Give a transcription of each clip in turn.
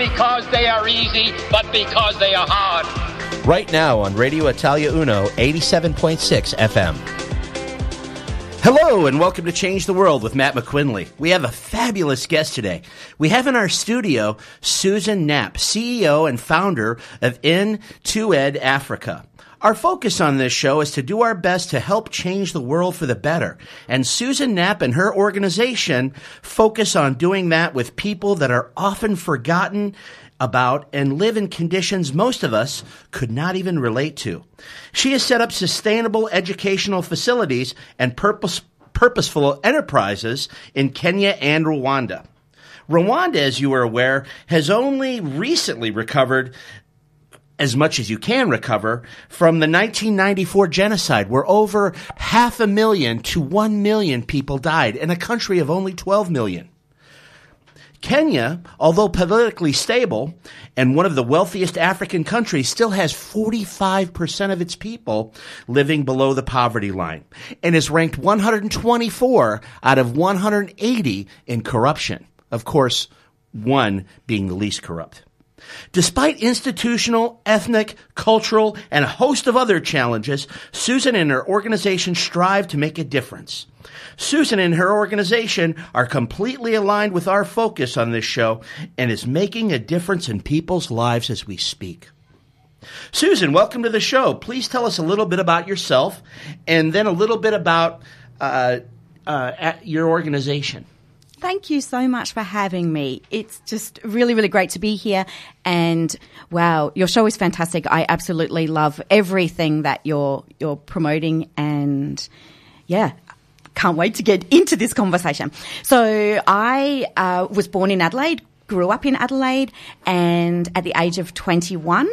Because they are easy, but because they are hard. Right now on Radio Italia Uno 87.6 FM. Hello and welcome to Change the World with Matt McQuinley. We have a fabulous guest today. We have in our studio Susan Knapp, CEO and founder of N2Ed Africa. Our focus on this show is to do our best to help change the world for the better. And Susan Knapp and her organization focus on doing that with people that are often forgotten about and live in conditions most of us could not even relate to. She has set up sustainable educational facilities and purpose, purposeful enterprises in Kenya and Rwanda. Rwanda, as you are aware, has only recently recovered as much as you can recover from the 1994 genocide, where over half a million to one million people died in a country of only 12 million. Kenya, although politically stable and one of the wealthiest African countries, still has 45% of its people living below the poverty line and is ranked 124 out of 180 in corruption. Of course, one being the least corrupt. Despite institutional, ethnic, cultural, and a host of other challenges, Susan and her organization strive to make a difference. Susan and her organization are completely aligned with our focus on this show and is making a difference in people's lives as we speak. Susan, welcome to the show. Please tell us a little bit about yourself and then a little bit about uh, uh, your organization. Thank you so much for having me. It's just really, really great to be here. And wow, your show is fantastic. I absolutely love everything that you're you're promoting, and yeah, can't wait to get into this conversation. So I uh, was born in Adelaide, grew up in Adelaide, and at the age of 21,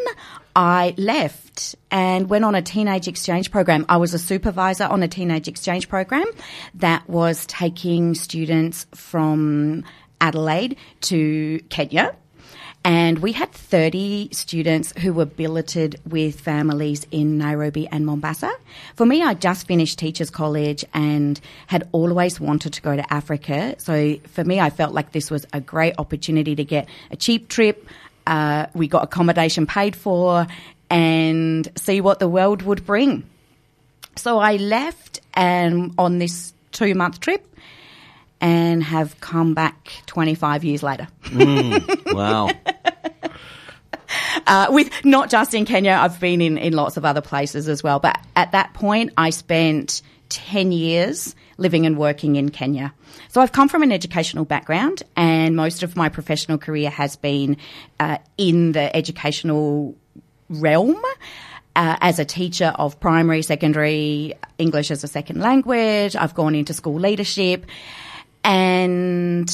I left and went on a teenage exchange program. I was a supervisor on a teenage exchange program that was taking students from Adelaide to Kenya and we had 30 students who were billeted with families in Nairobi and Mombasa. For me, I just finished Teachers College and had always wanted to go to Africa. So for me, I felt like this was a great opportunity to get a cheap trip. Uh, we got accommodation paid for and see what the world would bring. So I left and on this two month trip and have come back 25 years later. Mm, wow. Uh, with not just in Kenya, I've been in, in lots of other places as well. But at that point, I spent 10 years living and working in Kenya. So I've come from an educational background, and most of my professional career has been uh, in the educational realm. Uh, as a teacher of primary, secondary, English as a second language, I've gone into school leadership. And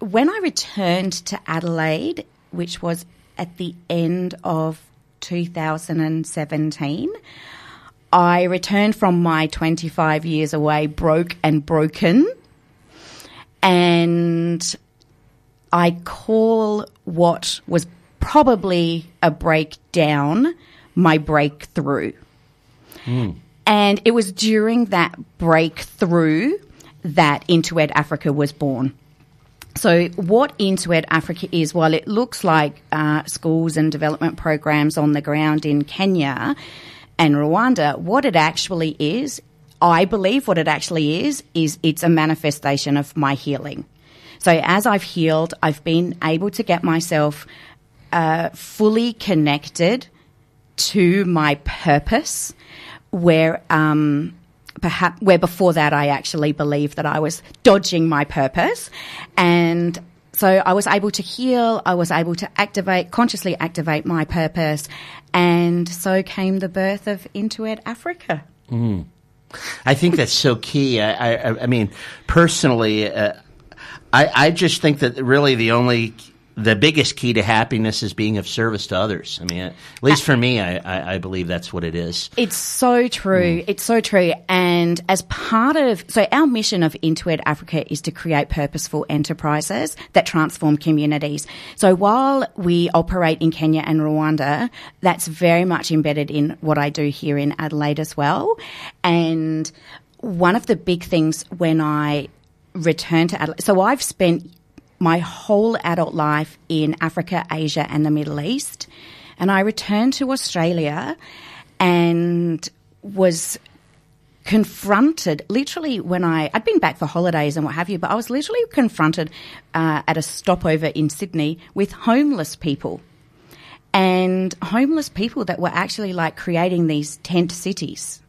when I returned to Adelaide, which was at the end of 2017, I returned from my 25 years away broke and broken. And I call what was probably a breakdown my breakthrough. Mm. And it was during that breakthrough that N2Ed Africa was born. So, what N2Ed Africa is, while it looks like uh, schools and development programs on the ground in Kenya and Rwanda, what it actually is, I believe what it actually is, is it's a manifestation of my healing. So, as I've healed, I've been able to get myself uh, fully connected to my purpose, where um, perhaps where before that I actually believed that I was dodging my purpose. And so I was able to heal, I was able to activate, consciously activate my purpose. And so came the birth of N2Ed Africa. Mm. I think that's so key. I, I, I mean, personally, uh, I, I just think that really the only the biggest key to happiness is being of service to others. I mean, at least for me, I, I, I believe that's what it is. It's so true. Mm. It's so true. And as part of, so our mission of N2Ed Africa is to create purposeful enterprises that transform communities. So while we operate in Kenya and Rwanda, that's very much embedded in what I do here in Adelaide as well. And one of the big things when I return to Adelaide, so I've spent my whole adult life in Africa, Asia, and the Middle East. And I returned to Australia and was confronted literally when I I'd been back for holidays and what have you, but I was literally confronted uh, at a stopover in Sydney with homeless people and homeless people that were actually like creating these tent cities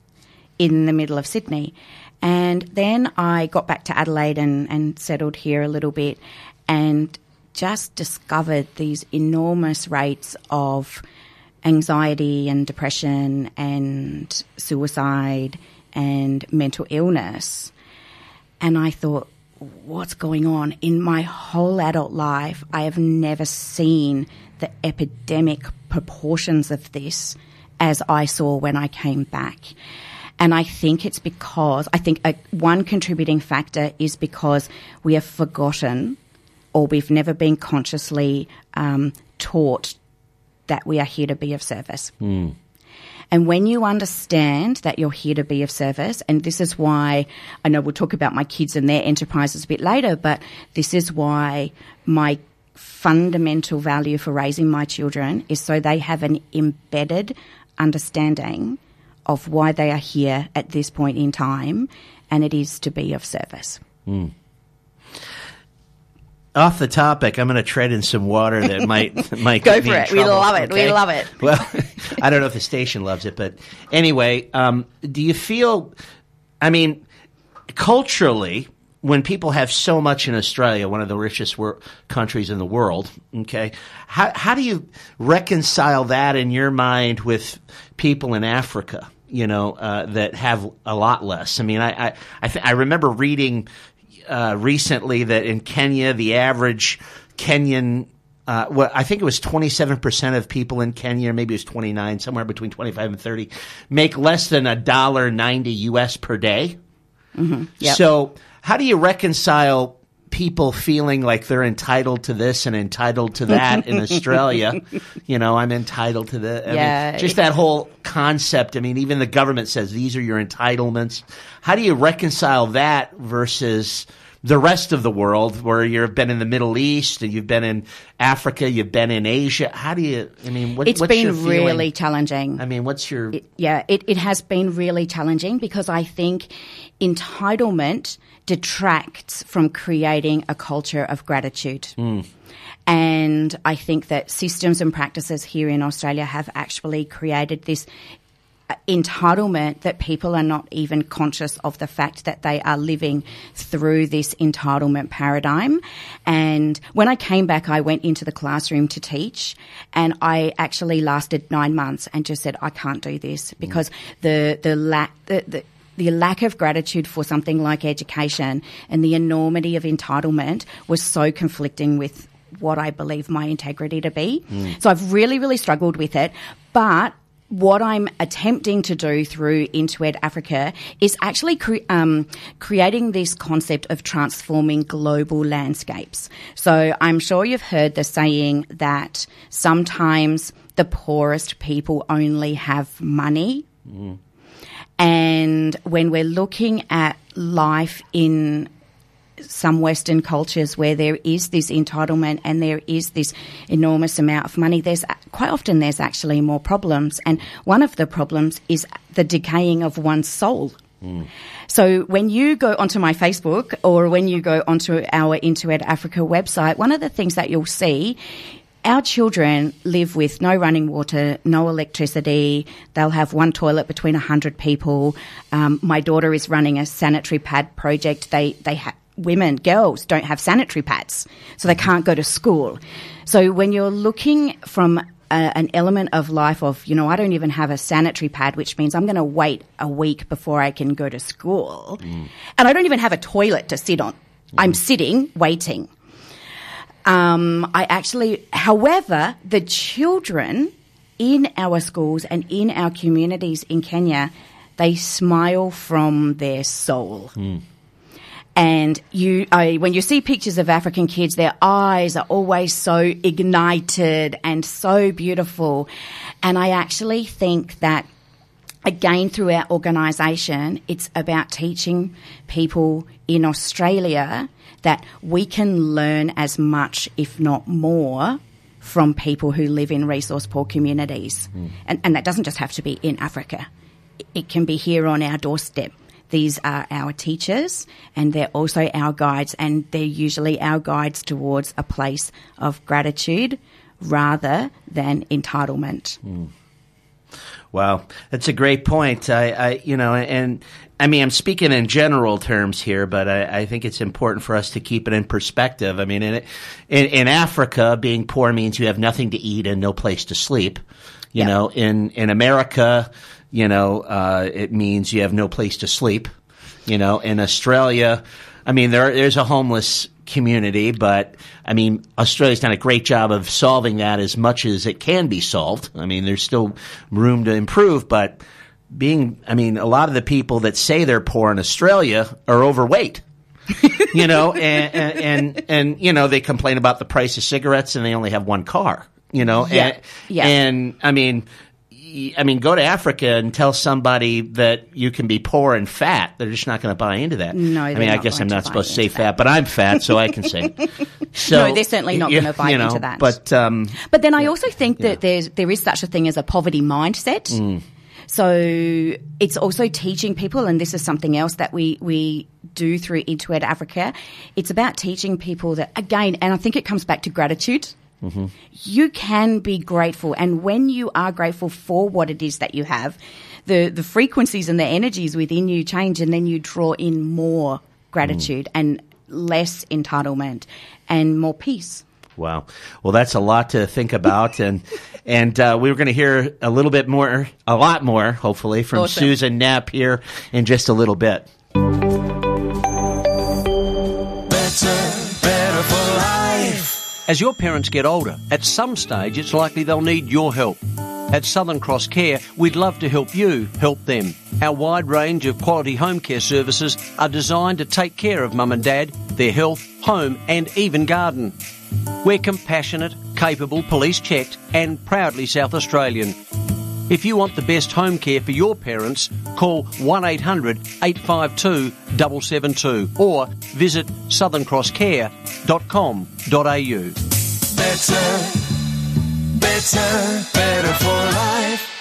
in the middle of Sydney. And then I got back to Adelaide and, and settled here a little bit and just discovered these enormous rates of anxiety and depression and suicide and mental illness. And I thought, what's going on? In my whole adult life, I have never seen the epidemic proportions of this as I saw when I came back. And I think it's because, I think a, one contributing factor is because we have forgotten or we've never been consciously um, taught that we are here to be of service. Hmm. And when you understand that you're here to be of service, and this is why I know we'll talk about my kids and their enterprises a bit later, but this is why my fundamental value for raising my children is so they have an embedded understanding of why they are here at this point in time, and it is to be of service. Off the topic, I'm going to tread in some water that might might Go for it. We love it. We love it. Well, I don't know if the station loves it, but anyway, um, do you feel? I mean, culturally, when people have so much in Australia, one of the richest wor- countries in the world, okay, how how do you reconcile that in your mind with people in Africa? You know uh, that have a lot less. I mean, I I I, th- I remember reading uh, recently that in Kenya, the average Kenyan, uh, well, I think it was 27% of people in Kenya, maybe it was 29, somewhere between 25 and 30, make less than a dollar 90 US per day. Yep. So, how do you reconcile people feeling like they're entitled to this and entitled to that in Australia? You know, I'm entitled to the. I mean, just that whole concept. I mean, even the government says these are your entitlements. How do you reconcile that versus the rest of the world where you've been in the Middle East and you've been in Africa, you've been in Asia? How do you, I mean, what, It's what's your been really challenging. I mean, what's your, yeah, it, it has been really challenging because I think entitlement detracts from creating a culture of gratitude. And I think that systems and practices here in Australia have actually created this uh, entitlement that people are not even conscious of the fact that they are living through this entitlement paradigm. And when I came back, I went into the classroom to teach and I actually lasted nine months and just said, I can't do this because the, the lack, the, the, the lack of gratitude for something like education and the enormity of entitlement was so conflicting with what I believe my integrity to be. So I've really, really struggled with it. But what I'm attempting to do through N2Ed Africa is actually cre- um, creating this concept of transforming global landscapes. So I'm sure you've heard the saying that sometimes the poorest people only have money. And when we're looking at life in some Western cultures where there is this entitlement and there is this enormous amount of money, there's quite often there's actually more problems. And one of the problems is the decaying of one's soul. Hmm. So when you go onto my Facebook or when you go onto our N2Ed Africa website, one of the things that you'll see our children live with no running water, no electricity. They'll have one toilet between 100 people. Um, my daughter is running a sanitary pad project. They, they ha- women, girls don't have sanitary pads, so they can't go to school. So when you're looking from a, an element of life of, you know, I don't even have a sanitary pad, which means I'm going to wait a week before I can go to school. And I don't even have a toilet to sit on. I'm sitting, waiting Um, I actually, however, the children in our schools and in our communities in Kenya, they smile from their soul. And you, I, when you see pictures of African kids, their eyes are always so ignited and so beautiful. And I actually think that again through our organisation, it's about teaching people in Australia that we can learn as much, if not more, from people who live in resource poor communities. Hmm. And, and that doesn't just have to be in Africa, it can be here on our doorstep. These are our teachers and they're also our guides, and they're usually our guides towards a place of gratitude rather than entitlement. Hmm. Wow, that's a great point. I, I, you know, and I mean, I'm speaking in general terms here, but I, I think it's important for us to keep it in perspective. I mean, in, in, in Africa, being poor means you have nothing to eat and no place to sleep. You Yeah. know, in in America, you know, uh, it means you have no place to sleep. You know, in Australia, I mean, there there's a homeless community, but I mean, Australia's done a great job of solving that as much as it can be solved. I mean, there's still room to improve, but being, I mean, a lot of the people that say they're poor in Australia are overweight. you know, and, and, and, and, you know, they complain about the price of cigarettes and they only have one car, you know, Yeah, and, yeah. and I mean, I mean, go to Africa and tell somebody that you can be poor and fat. They're just not going to buy into that. No, I mean, I guess I'm going to not supposed to say that. fat, but I'm fat, so I can say. So, No, they're certainly not gonna buy you know, into that. But um, But then I also think that there's there is such a thing as a poverty mindset. Mm. So it's also teaching people, and this is something else that we we do through N2Ed Africa. It's about teaching people that again, and I think it comes back to gratitude. Mm-hmm. You can be grateful, and when you are grateful for what it is that you have, the the frequencies and the energies within you change, and then you draw in more gratitude Mm. and less entitlement and more peace. Wow. Well, that's a lot to think about, and and uh, we were going to hear a little bit more, a lot more, hopefully, from Awesome. Susan Knapp here in just a little bit. As your parents get older, at some stage it's likely they'll need your help. At Southern Cross Care, we'd love to help you help them. Our wide range of quality home care services are designed to take care of mum and dad, their health, home, and even garden. We're compassionate, capable, police checked, and proudly South Australian. If you want the best home care for your parents, call 1 800 852 772 or visit southerncrosscare.com.au. Better, better, better for life.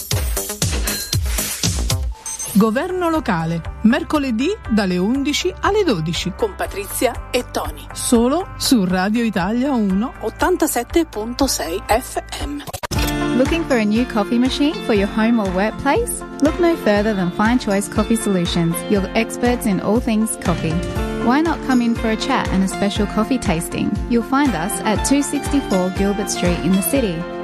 Governo locale, mercoledì dalle 11 alle 12, con Patrizia e Tony. solo su Radio Italia 1 87.6 FM. Looking for a new coffee machine for your home or workplace? Look no further than Fine Choice Coffee Solutions, your experts in all things coffee. Why not come in for a chat and a special coffee tasting? You'll find us at 264 Gilbert Street in the city.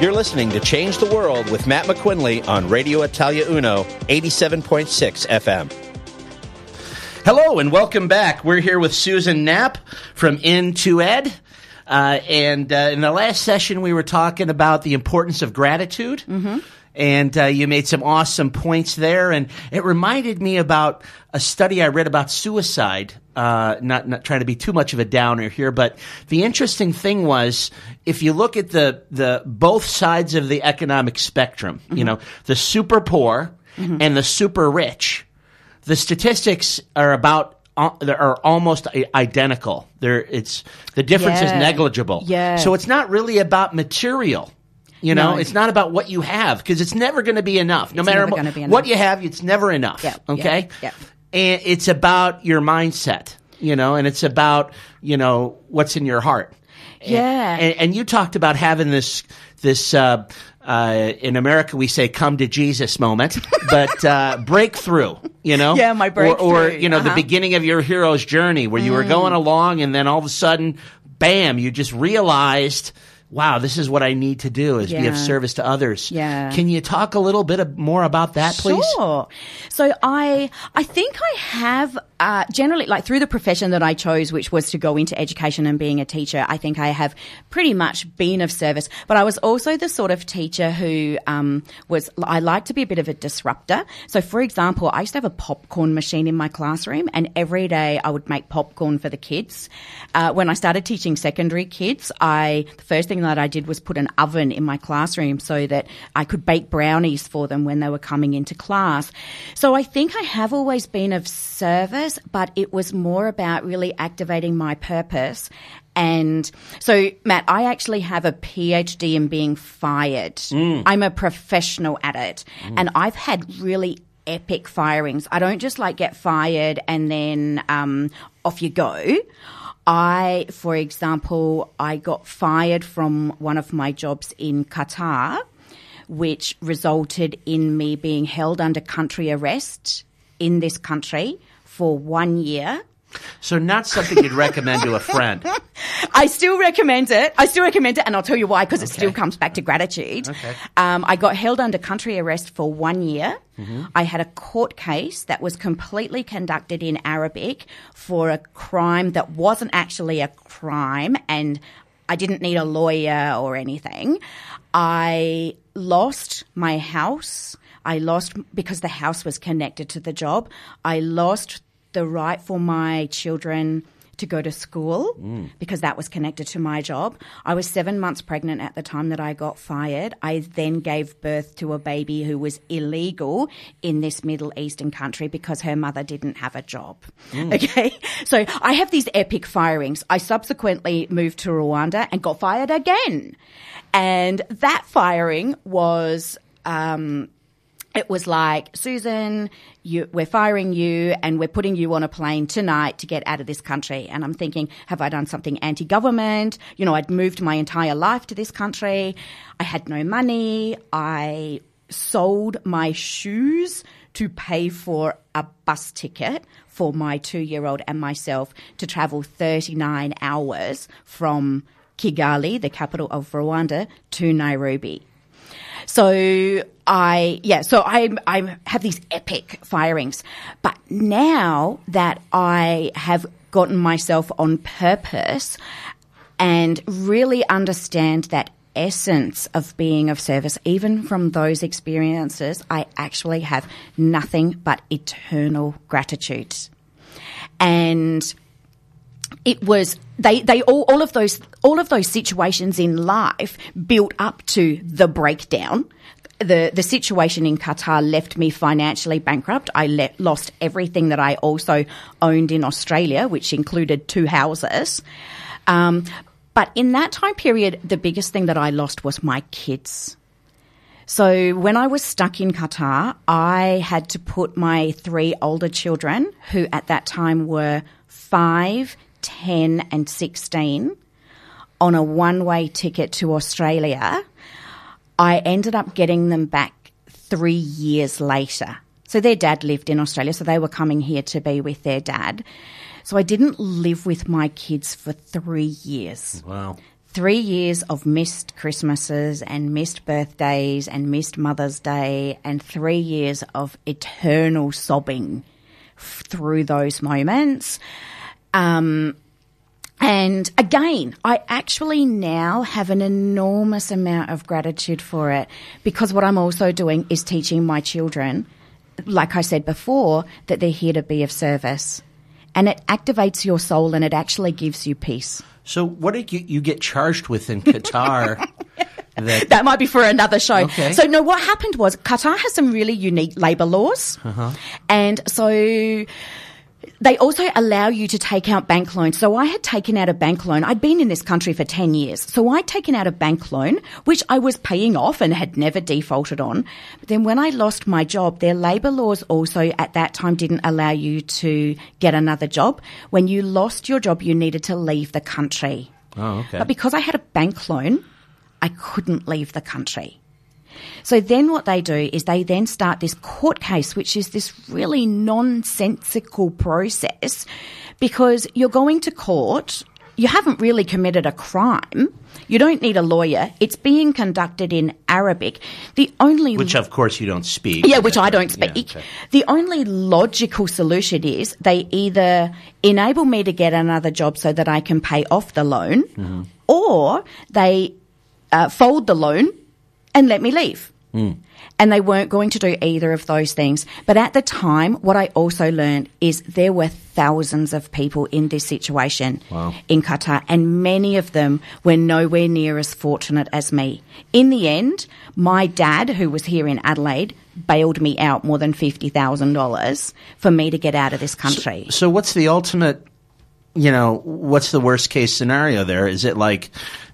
You're listening to Change the World with Matt McQuinley on Radio Italia Uno, 87.6 FM. Hello and welcome back. We're here with Susan Knapp from N2Ed. Uh, and uh, in the last session, we were talking about the importance of gratitude. And, and uh, you made some awesome points there. And it reminded me about a study I read about suicide. Uh, not not trying to be too much of a downer here, but the interesting thing was if you look at the the both sides of the economic spectrum, you know, the super poor and the super rich, the statistics are about uh, are almost identical. There, it's the difference is negligible. Yeah. So it's not really about material. You know, No. it's not about what you have because it's never going to be enough. No matter what, gonna what you have, it's never enough. Okay. And it's about your mindset. You know, and it's about you know what's in your heart. Yeah. And, and you talked about having this this uh, uh, in America we say "come to Jesus" moment, but uh, breakthrough. You know, Yeah, my Or, or you know, the uh-huh. Mm. beginning of your hero's journey where you were going along, and then all of a sudden, bam! You just realized. Wow, this is what I need to do is be of service to others. Yeah. Can you talk a little bit more about that, please? Sure. So I I think I have uh, generally like through the profession that I chose, which was to go into education and being a teacher. I think I have pretty much been of service. But I was also the sort of teacher who um, was I like to be a bit of a disruptor. So for example, I used to have a popcorn machine in my classroom, and every day I would make popcorn for the kids. Uh, when I started teaching secondary kids, I the first thing that I did was put an oven in my classroom so that I could bake brownies for them when they were coming into class. So I think I have always been of service, but it was more about really activating my purpose. And so, Matt, I actually have a PhD in being fired. I'm a professional at it. And I've had really epic firings. I don't just like get fired and then um, off you go. I, for example, I got fired from one of my jobs in Qatar, which resulted in me being held under country arrest in this country for one year. So, not something you'd recommend to a friend. I still recommend it. I still recommend it, and I'll tell you why because it still comes back to gratitude. Okay. Um, I got held under country arrest for one year. I had a court case that was completely conducted in Arabic for a crime that wasn't actually a crime, and I didn't need a lawyer or anything. I lost my house. I lost because the house was connected to the job. I lost the right for my children to go to school because that was connected to my job. I was seven months pregnant at the time that I got fired. I then gave birth to a baby who was illegal in this Middle Eastern country because her mother didn't have a job. Okay. So I have these epic firings. I subsequently moved to Rwanda and got fired again. And that firing was, um, it was like, Susan, you, we're firing you and we're putting you on a plane tonight to get out of this country. And I'm thinking, have I done something anti government? You know, I'd moved my entire life to this country. I had no money. I sold my shoes to pay for a bus ticket for my two year old and myself to travel 39 hours from Kigali, the capital of Rwanda, to Nairobi. So I, yeah, so I, I have these epic firings. But now that I have gotten myself on purpose and really understand that essence of being of service, even from those experiences, I actually have nothing but eternal gratitude. And it was they they all, all of those all of those situations in life built up to the breakdown. The the situation in Qatar left me financially bankrupt. I lost everything that i also owned in australia which included two houses. Um, but in that time period the biggest thing that i lost was my kids. So when I was stuck in Qatar, I had to put my three older children, who at that time were five, 10, and 16, on a one way ticket to Australia. I ended up getting them back three years later. So their dad lived in Australia, so they were coming here to be with their dad. So I didn't live with my kids for three years Wow. three years of missed Christmases and missed birthdays and missed Mother's Day and three years of eternal sobbing through those moments. Um, And again, I actually now have an enormous amount of gratitude for it because what I'm also doing is teaching my children, like I said before, that they're here to be of service. And it activates your soul and it actually gives you peace. So, what did you, you get charged with in Qatar? that, That might be for another show. Okay. So, no, what happened was Qatar has some really unique labour laws. uh-huh. And so they also allow you to take out bank loans. So I had taken out a bank loan. I'd been in this country for 10 years. So I'd taken out a bank loan, which I was paying off and had never defaulted on. But then when I lost my job, their labour laws also at that time didn't allow you to get another job. When you lost your job, you needed to leave the country. Oh, okay. But because I had a bank loan, I couldn't leave the country. So then what they do is they then start this court case, which is this really nonsensical process because you're going to court. You haven't really committed a crime. You don't need a lawyer. It's being conducted in Arabic. The only Which, of course, you don't speak. yeah, which I don't Yeah, speak. okay. The only logical solution is they either enable me to get another job so that I can pay off the loan, Mm-hmm. or they uh, fold the loan and let me leave. Hmm. And they weren't going to do either of those things. But at the time, what I also learned is there were thousands of people in this situation Wow. in Qatar, and many of them were nowhere near as fortunate as me. In the end, my dad, who was here in Adelaide, bailed me out more than $50,000 for me to get out of this country. So, what's the ultimate? You know, what's the worst case scenario there? Is it like,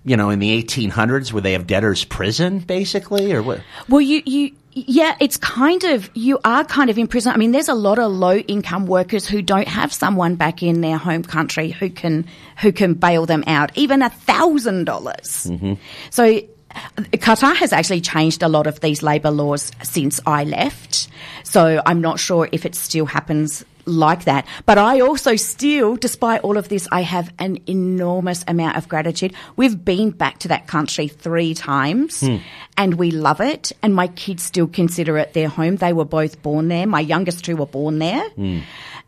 you know, in the 1800s where they have debtor's prison, basically, or what? Well, you, you, yeah, it's kind of, you are kind of in prison. I mean, there's a lot of low income workers who don't have someone back in their home country who can, who can bail them out, even a thousand dollars. Mm-hmm. So, uh, Qatar has actually changed a lot of these labour laws since I left. So I'm not sure if it still happens like that. But I also still, despite all of this, I have an enormous amount of gratitude. We've been back to that country three times hmm. and we love it. And my kids still consider it their home. They were both born there. My youngest two were born there. Hmm.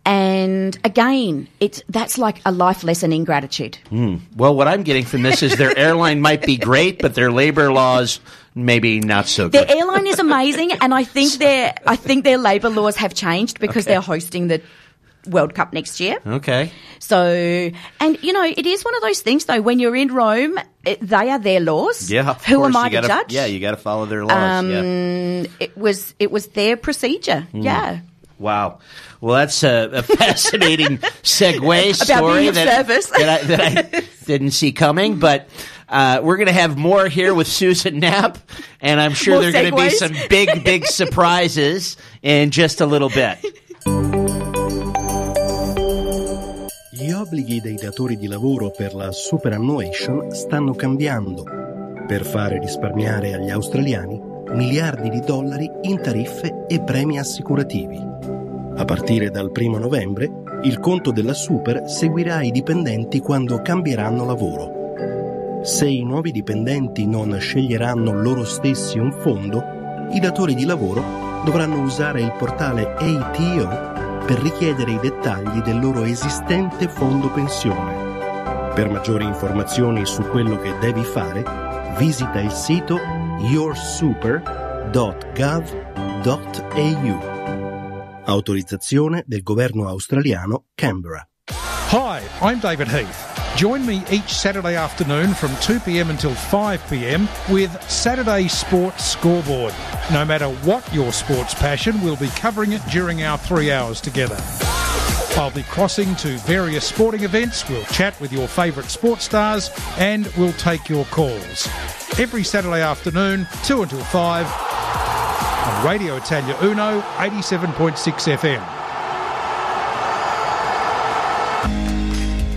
And again, it's, that's like a life lesson in gratitude. Well, what I'm getting from this is their airline might be great, but their labor laws maybe not so good. Their airline is amazing, and I think their I think their labour laws have changed because Okay. they're hosting the World Cup next year. okay. So, and you know, it is one of those things though. When you're in Rome, it, they are their laws. Yeah. Who course, am I you to gotta, judge? Yeah, you got to follow their laws. Um, yeah. It was it was their procedure. Hmm. Yeah. Wow. Well, that's a, a fascinating segue story that, that, I, that I didn't see coming. But uh, we're going to have more here with Susan Knapp, and I'm sure More there are going to be some big, big surprises in just a little bit. Gli obblighi dei datori di lavoro per la superannuation stanno cambiando per fare risparmiare agli australiani miliardi di dollari in tariffe e premi assicurativi. A partire dal 1 novembre, il conto della super seguirà i dipendenti quando cambieranno lavoro. Se i nuovi dipendenti non sceglieranno loro stessi un fondo, i datori di lavoro dovranno usare il portale ATO per richiedere i dettagli del loro esistente fondo pensione. Per maggiori informazioni su quello che devi fare, visita il sito yoursuper.gov.au. Autorizzazione del governo australiano Canberra. Hi, I'm David Heath. Join me each Saturday afternoon from 2 pm until 5 pm with Saturday Sports Scoreboard. No matter what your sports passion, we'll be covering it during our three hours together. I'll be crossing to various sporting events, we'll chat with your favourite sports stars, and we'll take your calls. Every Saturday afternoon, 2 until 5, on Radio Italia Uno, 87.6 FM.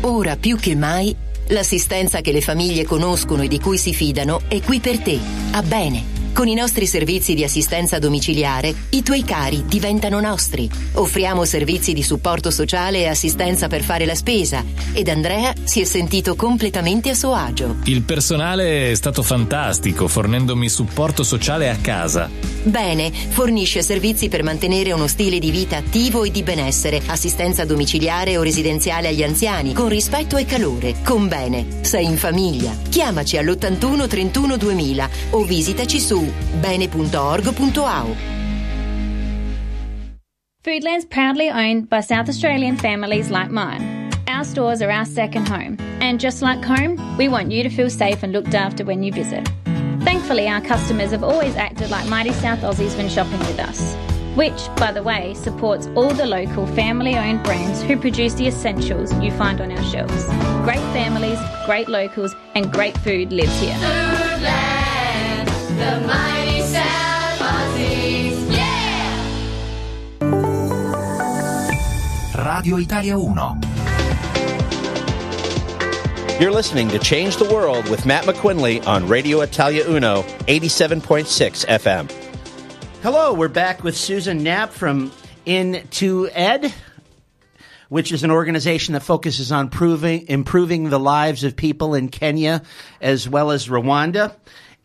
Ora più che mai, l'assistenza che le famiglie conoscono e di cui si fidano è qui per te, a bene, con i nostri servizi di assistenza domiciliare, i tuoi cari diventano nostri. Offriamo servizi di supporto sociale e assistenza per fare la spesa ed Andrea si è sentito completamente a suo agio. Il personale è stato fantastico, fornendomi supporto sociale a casa. Bene, fornisce servizi per mantenere uno stile di vita attivo e di benessere, assistenza domiciliare o residenziale agli anziani, con rispetto e calore. Con Bene, sei in famiglia. Chiamaci all'81 31 2000 o visitaci su bene.org.au. Foodland's proudly owned by South Australian families like mine. Our stores are our second home, and just like home, we want you to feel safe and looked after when you visit. Thankfully, our customers have always acted like mighty South Aussies when shopping with us, which, by the way, supports all the local family owned brands who produce the essentials you find on our shelves. Great families, great locals, and great food lives here. Foodland, Radio Italia 1. You're listening to Change the World with Matt McQuinley on Radio Italia Uno, 87.6 FM. Hello, we're back with Susan Knapp from N2Ed, which is an organization that focuses on proving, improving the lives of people in Kenya as well as Rwanda.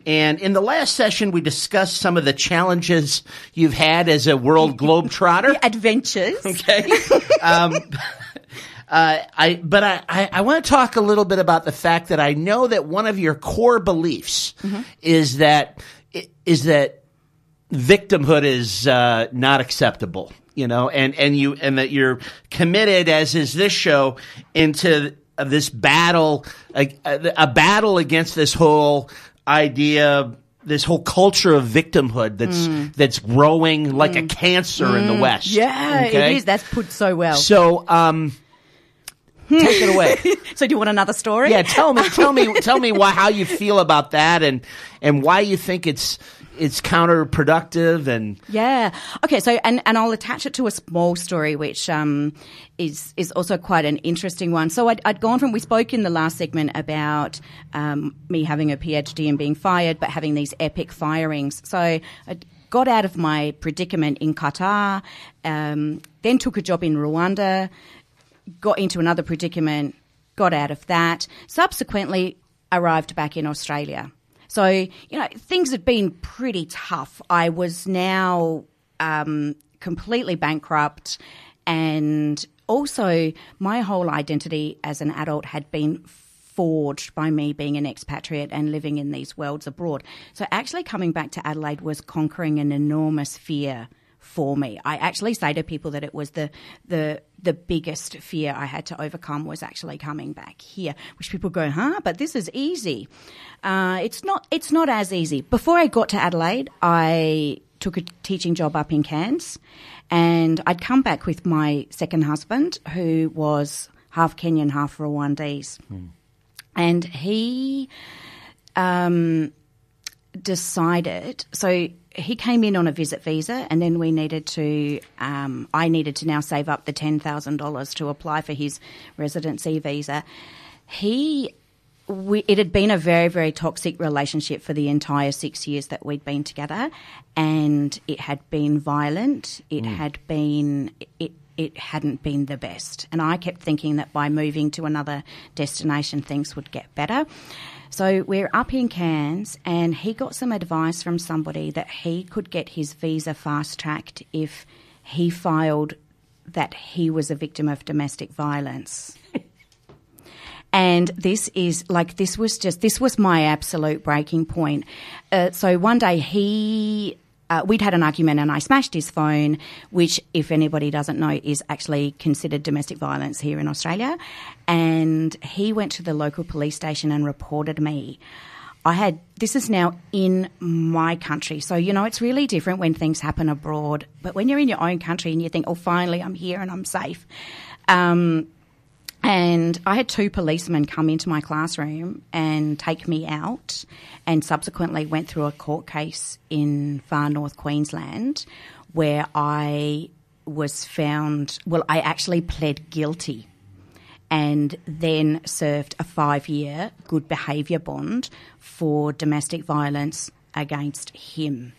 And in the last session, we discussed some of the challenges you've had as a world globetrotter. Adventures. Okay. um, uh, I, but I, I, I want to talk a little bit about the fact that I know that one of your core beliefs is that is that victimhood is uh, not acceptable. You know, and and you and that you're committed, as is this show, into this battle, a, a battle against this whole idea this whole culture of victimhood that's Mm. that's growing like a cancer in the Mm, West. Yeah, okay? it is. That's put so well. So, um, take it away. so, do you want another story? Yeah, tell me, tell me, tell me why how you feel about that, and and why you think it's it's counterproductive, and Yeah. Okay. So, and, and I'll attach it to a small story, which um, is is also quite an interesting one. So, I'd, I'd gone from we spoke in the last segment about um, me having a PhD and being fired, but having these epic firings. So, I got out of my predicament in Qatar, um, then took a job in Rwanda, got into another predicament, got out of that. Subsequently, arrived back in Australia. So, you know, things had been pretty tough. I was now um, completely bankrupt, and also my whole identity as an adult had been forged by me being an expatriate and living in these worlds abroad. So, actually, coming back to Adelaide was conquering an enormous fear for me. I actually say to people that it was the the the biggest fear I had to overcome was actually coming back here. Which people go, huh? But this is easy. Uh, it's not. It's not as easy. Before I got to Adelaide, I took a teaching job up in Cairns, and I'd come back with my second husband, who was half Kenyan, half Rwandese, and he. Um, decided so he came in on a visit visa and then we needed to um, i needed to now save up the $10000 to apply for his residency visa he we, it had been a very very toxic relationship for the entire six years that we'd been together and it had been violent it Mm. had been it it hadn't been the best. And I kept thinking that by moving to another destination, things would get better. So we're up in Cairns, and he got some advice from somebody that he could get his visa fast tracked if he filed that he was a victim of domestic violence. And this is like, this was just, this was my absolute breaking point. Uh, so one day he, uh, we'd had an argument and I smashed his phone, which, if anybody doesn't know, is actually considered domestic violence here in Australia. And he went to the local police station and reported me. I had, this is now in my country. So, you know, it's really different when things happen abroad. But when you're in your own country and you think, oh, finally, I'm here and I'm safe. Um, and I had two policemen come into my classroom and take me out, and subsequently went through a court case in far north Queensland where I was found, well, I actually pled guilty and then served a five year good behaviour bond for domestic violence against him.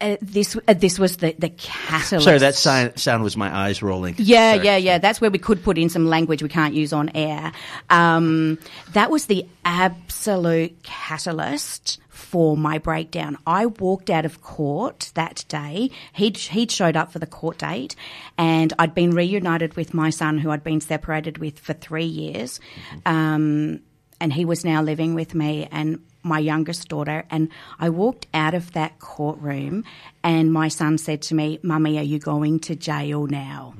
Uh, this uh, this was the the catalyst. Sorry, that sign, sound was my eyes rolling. Yeah, Sorry. yeah, yeah. That's where we could put in some language we can't use on air. Um, that was the absolute catalyst for my breakdown. I walked out of court that day. He'd, he'd showed up for the court date, and I'd been reunited with my son, who I'd been separated with for three years. Um, and he was now living with me and my youngest daughter. And I walked out of that courtroom, and my son said to me, Mummy, are you going to jail now?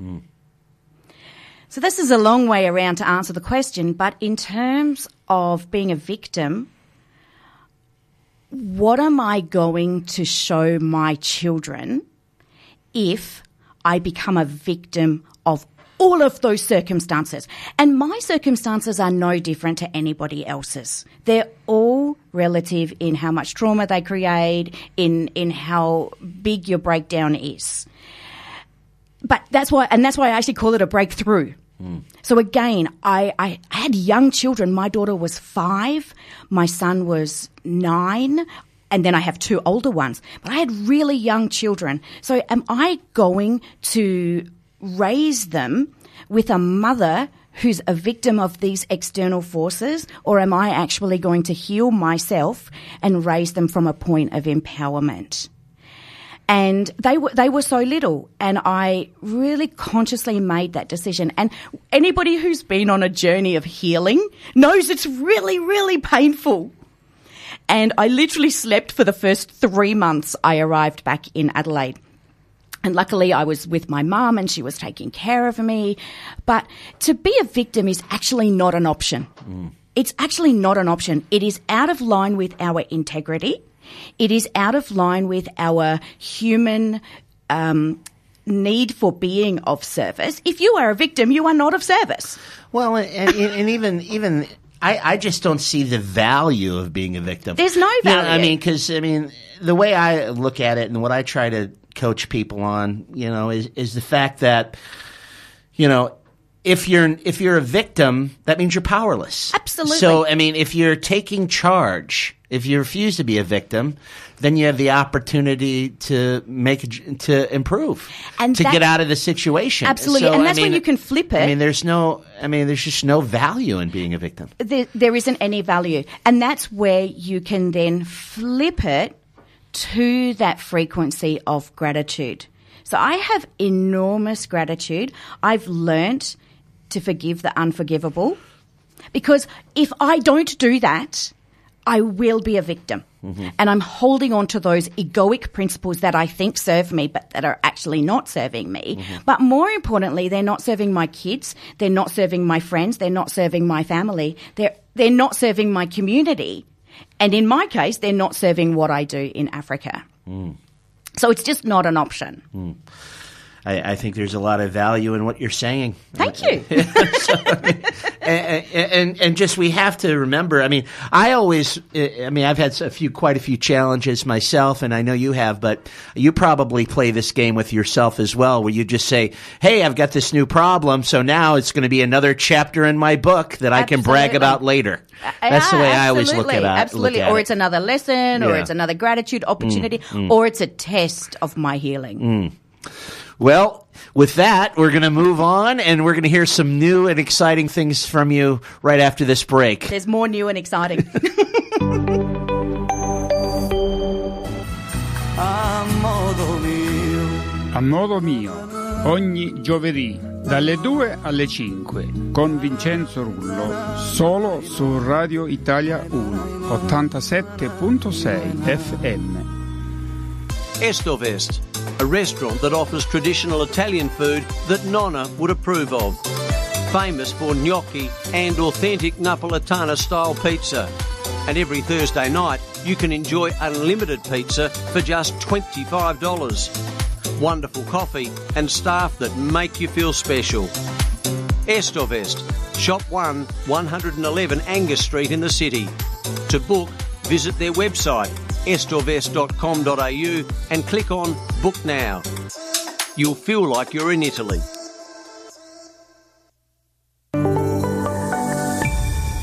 So, this is a long way around to answer the question, but in terms of being a victim, what am I going to show my children if I become a victim of all of those circumstances? And my circumstances are no different to anybody else's. They're all relative in how much trauma they create, in, in how big your breakdown is. But that's why, and that's why I actually call it a breakthrough. Hmm. So again, I, I had young children. My daughter was five, my son was nine, and then I have two older ones. But I had really young children. So am I going to raise them with a mother who's a victim of these external forces, or am I actually going to heal myself and raise them from a point of empowerment? and they were they were so little and i really consciously made that decision. And anybody who's been on a journey of healing knows it's really really painful. And i literally slept for the first 3 months i arrived back in adelaide and luckily, I was with my mum and she was taking care of me. But to be a victim is actually not an option. It's actually not an option. It is out of line with our integrity. It is out of line with our human um, need for being of service. If you are a victim, you are not of service. Well, and, and, even even I, I just don't see the value of being a victim. There's no You know, I mean, because I mean, the way I look at it and what I try to coach people on, you know, is is the fact that, you know, if you're if you're a victim, that means you're powerless. Absolutely. So, I mean, if you're taking charge, if you refuse to be a victim, then you have the opportunity to make to improve And to get out of the situation. Absolutely. So, and I that's when you can flip it. I mean, there's no. I mean, there's just no value in being a victim. there, there isn't any value. And that's where you can then flip it to that frequency of gratitude. So I have enormous gratitude. I've learnt to forgive the unforgivable because if I don't do that, I will be a victim. Mm-hmm. And I'm holding on to those egoic principles that I think serve me, but that are actually not serving me. Mm-hmm. But more importantly, they're not serving my kids. They're not serving my friends. They're not serving my family. They're, they're not serving my community. And in my case, they're not serving what I do in Africa. Hmm. So it's just not an option. Hmm. I, I think there's a lot of value in what you're saying. Thank you. and, and and just we have to remember. I mean, I always. I mean, I've had a few, quite a few challenges myself, and I know you have. But you probably play this game with yourself as well, where you just say, "Hey, I've got this new problem, so now it's going to be another chapter in my book that I can brag about later." That's the way I always look at it. Absolutely. At or it. it's another lesson, or it's another gratitude opportunity, mm. or it's a test of my healing. Mm. Well, with that, we're going to move on and we're going to hear some new and exciting things from you right after this break. There's more new and exciting. a modo mio. A modo mio, ogni giovedì dalle 2 alle 5 con Vincenzo Rullo, solo su Radio Italia 1, 87.6 FM. Estovest, a restaurant that offers traditional Italian food that Nonna would approve of. Famous for gnocchi and authentic Napolitana style pizza. And every Thursday night, you can enjoy unlimited pizza for just $25. Wonderful coffee and staff that make you feel special. Estovest, Shop 1, 111 Angus Street in the city. To book, visit their website estovest.com.au and click on Book Now. You'll feel like you're in Italy.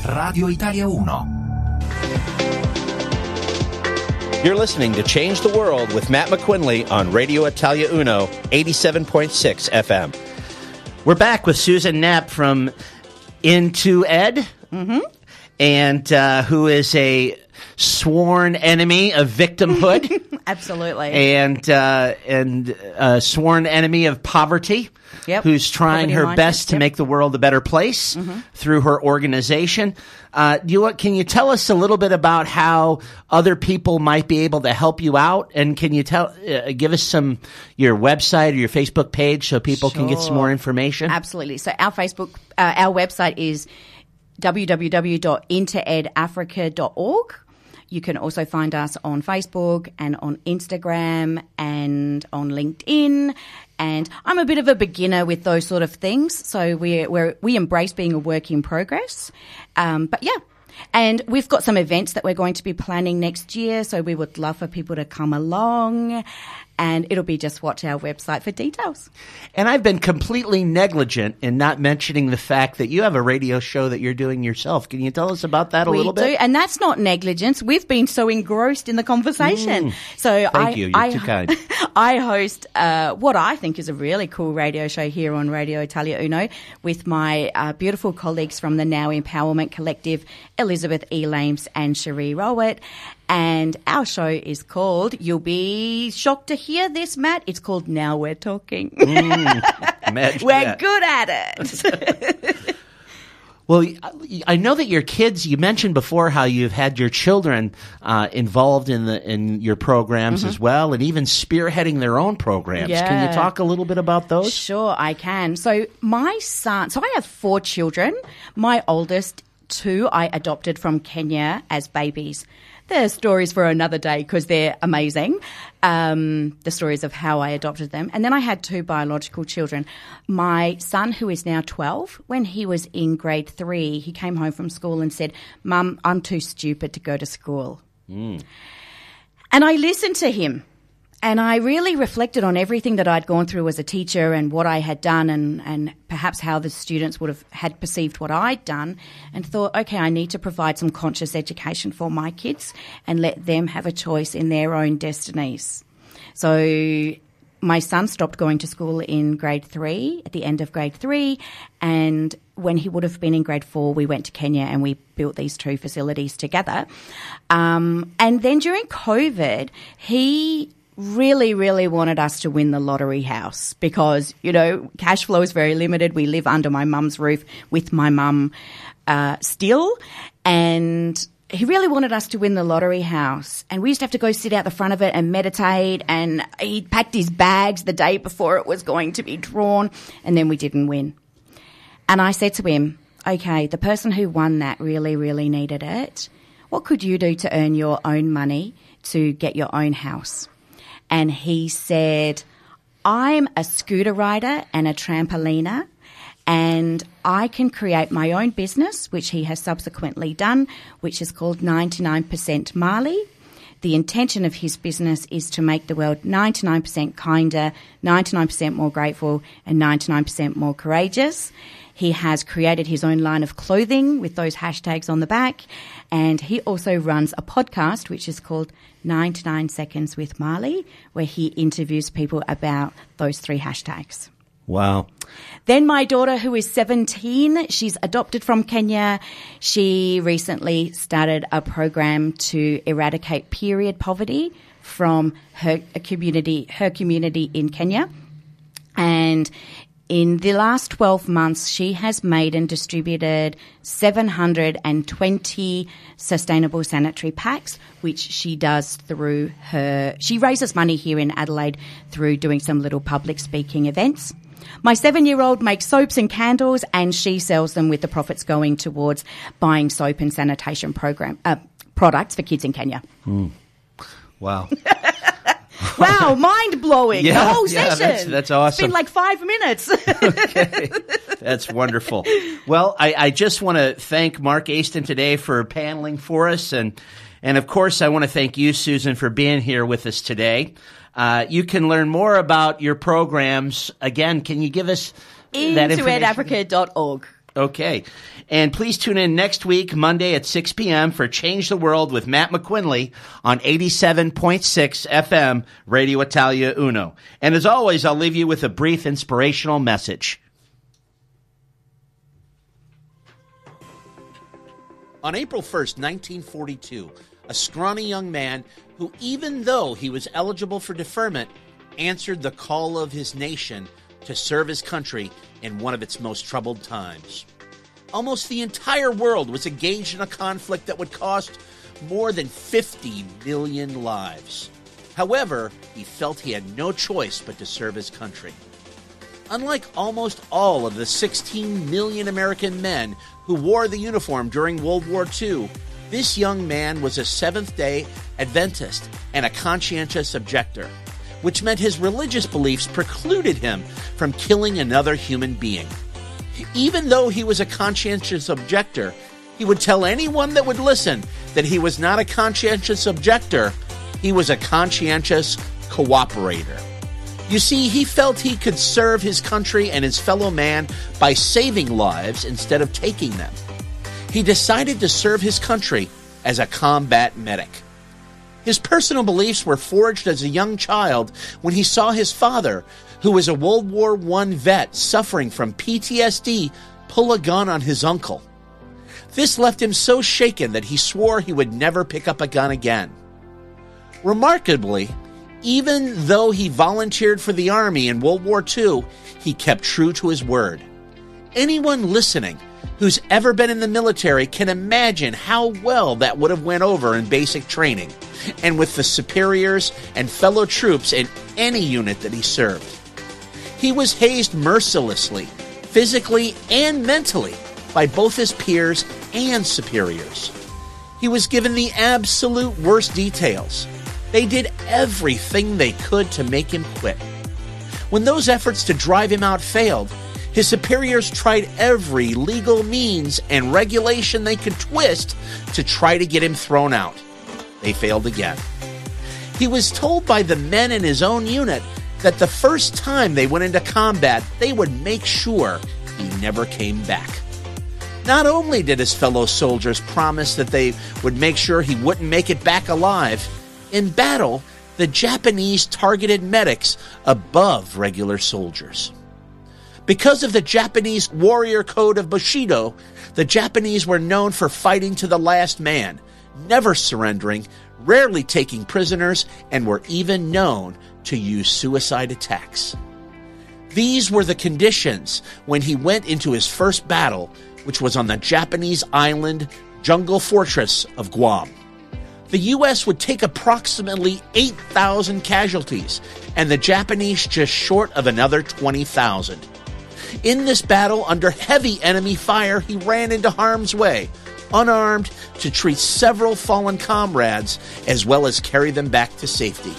Radio Italia 1. You're listening to Change the World with Matt McQuinley on Radio Italia Uno, 87.6 FM. We're back with Susan Knapp from N2Ed, Mm-hmm. and uh, who is a sworn enemy of victimhood Absolutely. and uh, and a sworn enemy of poverty. Yep. Who's trying her best to yep. make the world a better place Mhm. through her organization. Uh, do you, can you tell us a little bit about how other people might be able to help you out? And can you tell, uh, give us some your website or your Facebook page so people can get some more information? Absolutely. So our Facebook, uh, our website is www.n2edafrica.org. You can also find us on Facebook and on Instagram and on LinkedIn. And I'm a bit of a beginner with those sort of things, so we we we embrace being a work in progress. Um, but yeah. And we've got some events that we're going to be planning next year, so we would love for people to come along. And it'll be just watch our website for details. And I've been completely negligent in not mentioning the fact that you have a radio show that you're doing yourself. Can you tell us about that a we little bit? do, and that's not negligence. We've been so engrossed in the conversation. Mm. So Thank I, you. You're I, too kind. I host uh, what I think is a really cool radio show here on Radio Italia Uno with my uh, beautiful colleagues from the Now Empowerment Collective, Elizabeth E. Lames and Cherie Rowett. And our show is called, you'll be shocked to hear this, Matt, it's called Now We're Talking. Imagine We're good at it. Well, I know that your kids. You mentioned before how you've had your children uh, involved in the in your programs Mhm. as well, and even spearheading their own programs. Can you talk a little bit about those? Sure, I can. So my son, so I have four children. My oldest two I adopted from Kenya as babies. They're stories for another day because they're amazing. Um, the stories of how I adopted them. And then I had two biological children. My son, who is now 12, when he was in grade three, he came home from school and said, Mum, I'm too stupid to go to school. Mm. And I listened to him. And I really reflected on everything that I'd gone through as a teacher and what I had done and, and perhaps how the students would have had perceived what I'd done and thought, okay, I need to provide some conscious education for my kids and let them have a choice in their own destinies. So my son stopped going to school in grade three, at the end of grade three, and when he would have been in grade four, we went to Kenya and we built these two facilities together. Um, and then during COVID, he really, really wanted us to win the lottery house because, you know, cash flow is very limited. We live under my mum's roof with my mum uh, still. And he really wanted us to win the lottery house. And we used to have to go sit out the front of it and meditate. And he packed his bags the day before it was going to be drawn. And then we didn't win. And I said to him, okay, the person who won that really, really needed it. What could you do to earn your own money to get your own house? And he said, I'm a scooter rider and a trampoliner, and I can create my own business, which he has subsequently done, which is called 99% Marley. The intention of his business is to make the world 99% kinder, 99% more grateful, and 99% more courageous. He has created his own line of clothing with those hashtags on the back. And he also runs a podcast, which is called 99 Seconds with Marley, where he interviews people about those three hashtags. Wow. Then my daughter, who is 17, she's adopted from Kenya. She recently started a program to eradicate period poverty from her community, her community in Kenya. And in the last 12 months, she has made and distributed 720 sustainable sanitary packs, which she does through her. She raises money here in Adelaide through doing some little public speaking events. My seven year old makes soaps and candles and she sells them with the profits going towards buying soap and sanitation program, uh, products for kids in Kenya. Mm. Wow. Wow, mind blowing. Yeah, the whole yeah, session. that's- that's awesome. It's been like five minutes. That's wonderful. Well, I, I just want to thank Mark Aston today for paneling for us, and and of course, I want to thank you, Susan, for being here with us today. Uh, you can learn more about your programs. Again, can you give us that information? N2EdAfrica.org. Okay. And please tune in next week, Monday at 6 p.m. for Change the World with Matt McQuinley on 87.6 FM, Radio Italia Uno. And as always, I'll leave you with a brief inspirational message. On April 1st, 1942, a scrawny young man who, even though he was eligible for deferment, answered the call of his nation to serve his country in one of its most troubled times. Almost the entire world was engaged in a conflict that would cost more than 50 million lives. However, he felt he had no choice but to serve his country. Unlike almost all of the 16 million American men who wore the uniform during World War II, this young man was a Seventh day Adventist and a conscientious objector, which meant his religious beliefs precluded him from killing another human being. Even though he was a conscientious objector, he would tell anyone that would listen that he was not a conscientious objector, he was a conscientious cooperator. You see, he felt he could serve his country and his fellow man by saving lives instead of taking them. He decided to serve his country as a combat medic. His personal beliefs were forged as a young child when he saw his father, who was a World War I vet suffering from PTSD, pull a gun on his uncle. This left him so shaken that he swore he would never pick up a gun again. Remarkably, even though he volunteered for the Army in World War II, he kept true to his word. Anyone listening who's ever been in the military can imagine how well that would have went over in basic training and with the superiors and fellow troops in any unit that he served. He was hazed mercilessly, physically and mentally, by both his peers and superiors. He was given the absolute worst details. They did everything they could to make him quit. When those efforts to drive him out failed, his superiors tried every legal means and regulation they could twist to try to get him thrown out. They failed again. He was told by the men in his own unit that the first time they went into combat, they would make sure he never came back. Not only did his fellow soldiers promise that they would make sure he wouldn't make it back alive, in battle, the Japanese targeted medics above regular soldiers. Because of the Japanese warrior code of Bushido, the Japanese were known for fighting to the last man, never surrendering, rarely taking prisoners, and were even known to use suicide attacks. These were the conditions when he went into his first battle, which was on the Japanese island jungle fortress of Guam. The U.S. would take approximately 8,000 casualties, and the Japanese just short of another 20,000. In this battle, under heavy enemy fire, he ran into harm's way, unarmed, to treat several fallen comrades as well as carry them back to safety.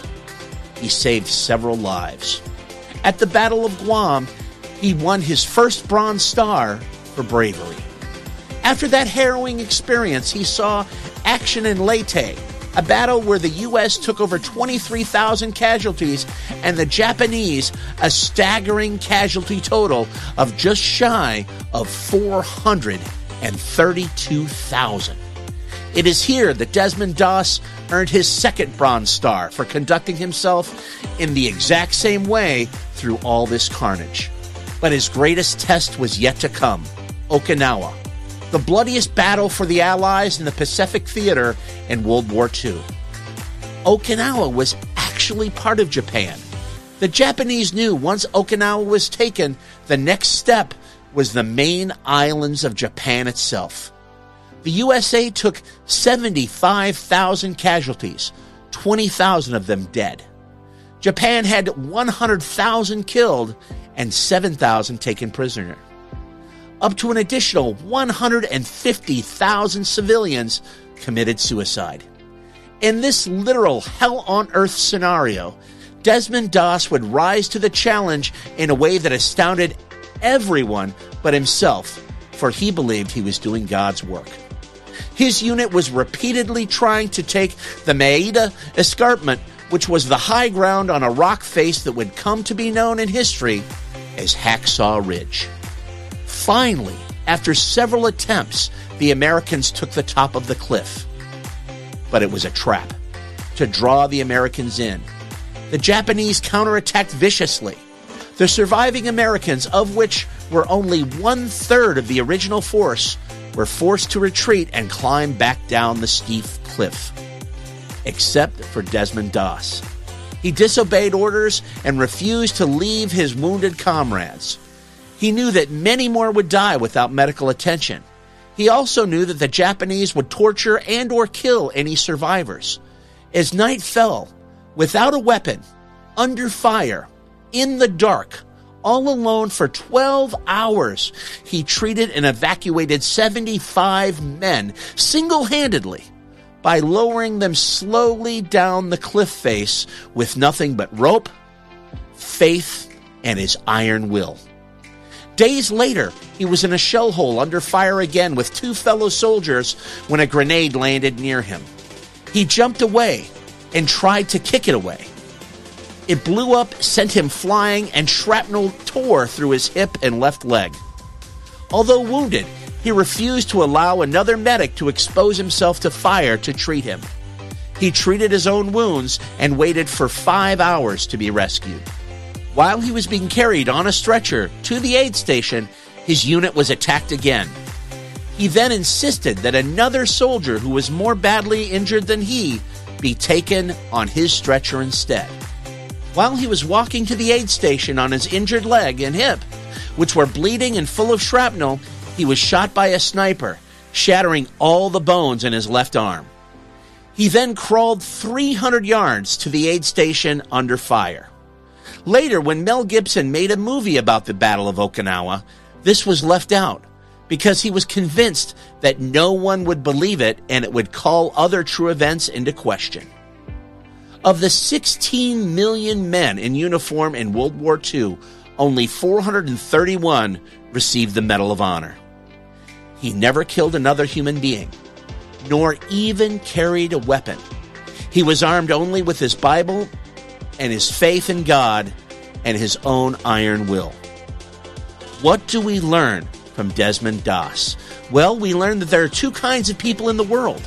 He saved several lives. At the Battle of Guam, he won his first Bronze Star for bravery. After that harrowing experience, he saw action in Leyte, a battle where the U.S. took over 23,000 casualties and the Japanese a staggering casualty total of just shy of 432,000. It is here that Desmond Doss earned his second Bronze Star for conducting himself in the exact same way through all this carnage. But his greatest test was yet to come Okinawa, the bloodiest battle for the Allies in the Pacific Theater in World War II. Okinawa was actually part of Japan. The Japanese knew once Okinawa was taken, the next step was the main islands of Japan itself. The USA took 75,000 casualties, 20,000 of them dead. Japan had 100,000 killed and 7,000 taken prisoner. Up to an additional 150,000 civilians committed suicide. In this literal hell on earth scenario, Desmond Doss would rise to the challenge in a way that astounded everyone but himself, for he believed he was doing God's work. His unit was repeatedly trying to take the Maeda Escarpment, which was the high ground on a rock face that would come to be known in history as Hacksaw Ridge. Finally, After several attempts, the Americans took the top of the cliff. But it was a trap to draw the Americans in. The Japanese counterattacked viciously. The surviving Americans, of which were only one third of the original force, were forced to retreat and climb back down the steep cliff. Except for Desmond Doss. He disobeyed orders and refused to leave his wounded comrades. He knew that many more would die without medical attention. He also knew that the Japanese would torture and or kill any survivors. As night fell, without a weapon, under fire, in the dark, all alone for 12 hours, he treated and evacuated 75 men single-handedly by lowering them slowly down the cliff face with nothing but rope, faith, and his iron will. Days later, he was in a shell hole under fire again with two fellow soldiers when a grenade landed near him. He jumped away and tried to kick it away. It blew up, sent him flying, and shrapnel tore through his hip and left leg. Although wounded, he refused to allow another medic to expose himself to fire to treat him. He treated his own wounds and waited for five hours to be rescued. While he was being carried on a stretcher to the aid station, his unit was attacked again. He then insisted that another soldier who was more badly injured than he be taken on his stretcher instead. While he was walking to the aid station on his injured leg and hip, which were bleeding and full of shrapnel, he was shot by a sniper, shattering all the bones in his left arm. He then crawled 300 yards to the aid station under fire. Later, when Mel Gibson made a movie about the Battle of Okinawa, this was left out because he was convinced that no one would believe it and it would call other true events into question. Of the 16 million men in uniform in World War II, only 431 received the Medal of Honor. He never killed another human being, nor even carried a weapon. He was armed only with his Bible and his faith in God and his own iron will. What do we learn from Desmond Doss? Well, we learn that there are two kinds of people in the world.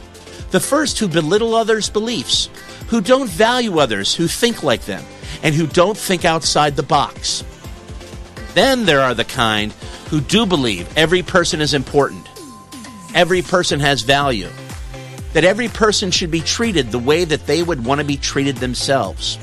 The first who belittle others' beliefs, who don't value others who think like them, and who don't think outside the box. Then there are the kind who do believe every person is important, every person has value, that every person should be treated the way that they would want to be treated themselves.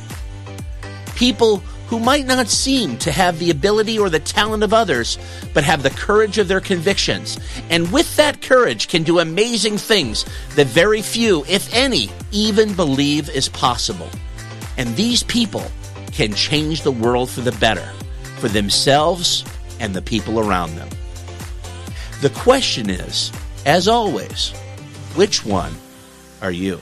People who might not seem to have the ability or the talent of others, but have the courage of their convictions, and with that courage can do amazing things that very few, if any, even believe is possible. And these people can change the world for the better, for themselves and the people around them. The question is, as always, which one are you?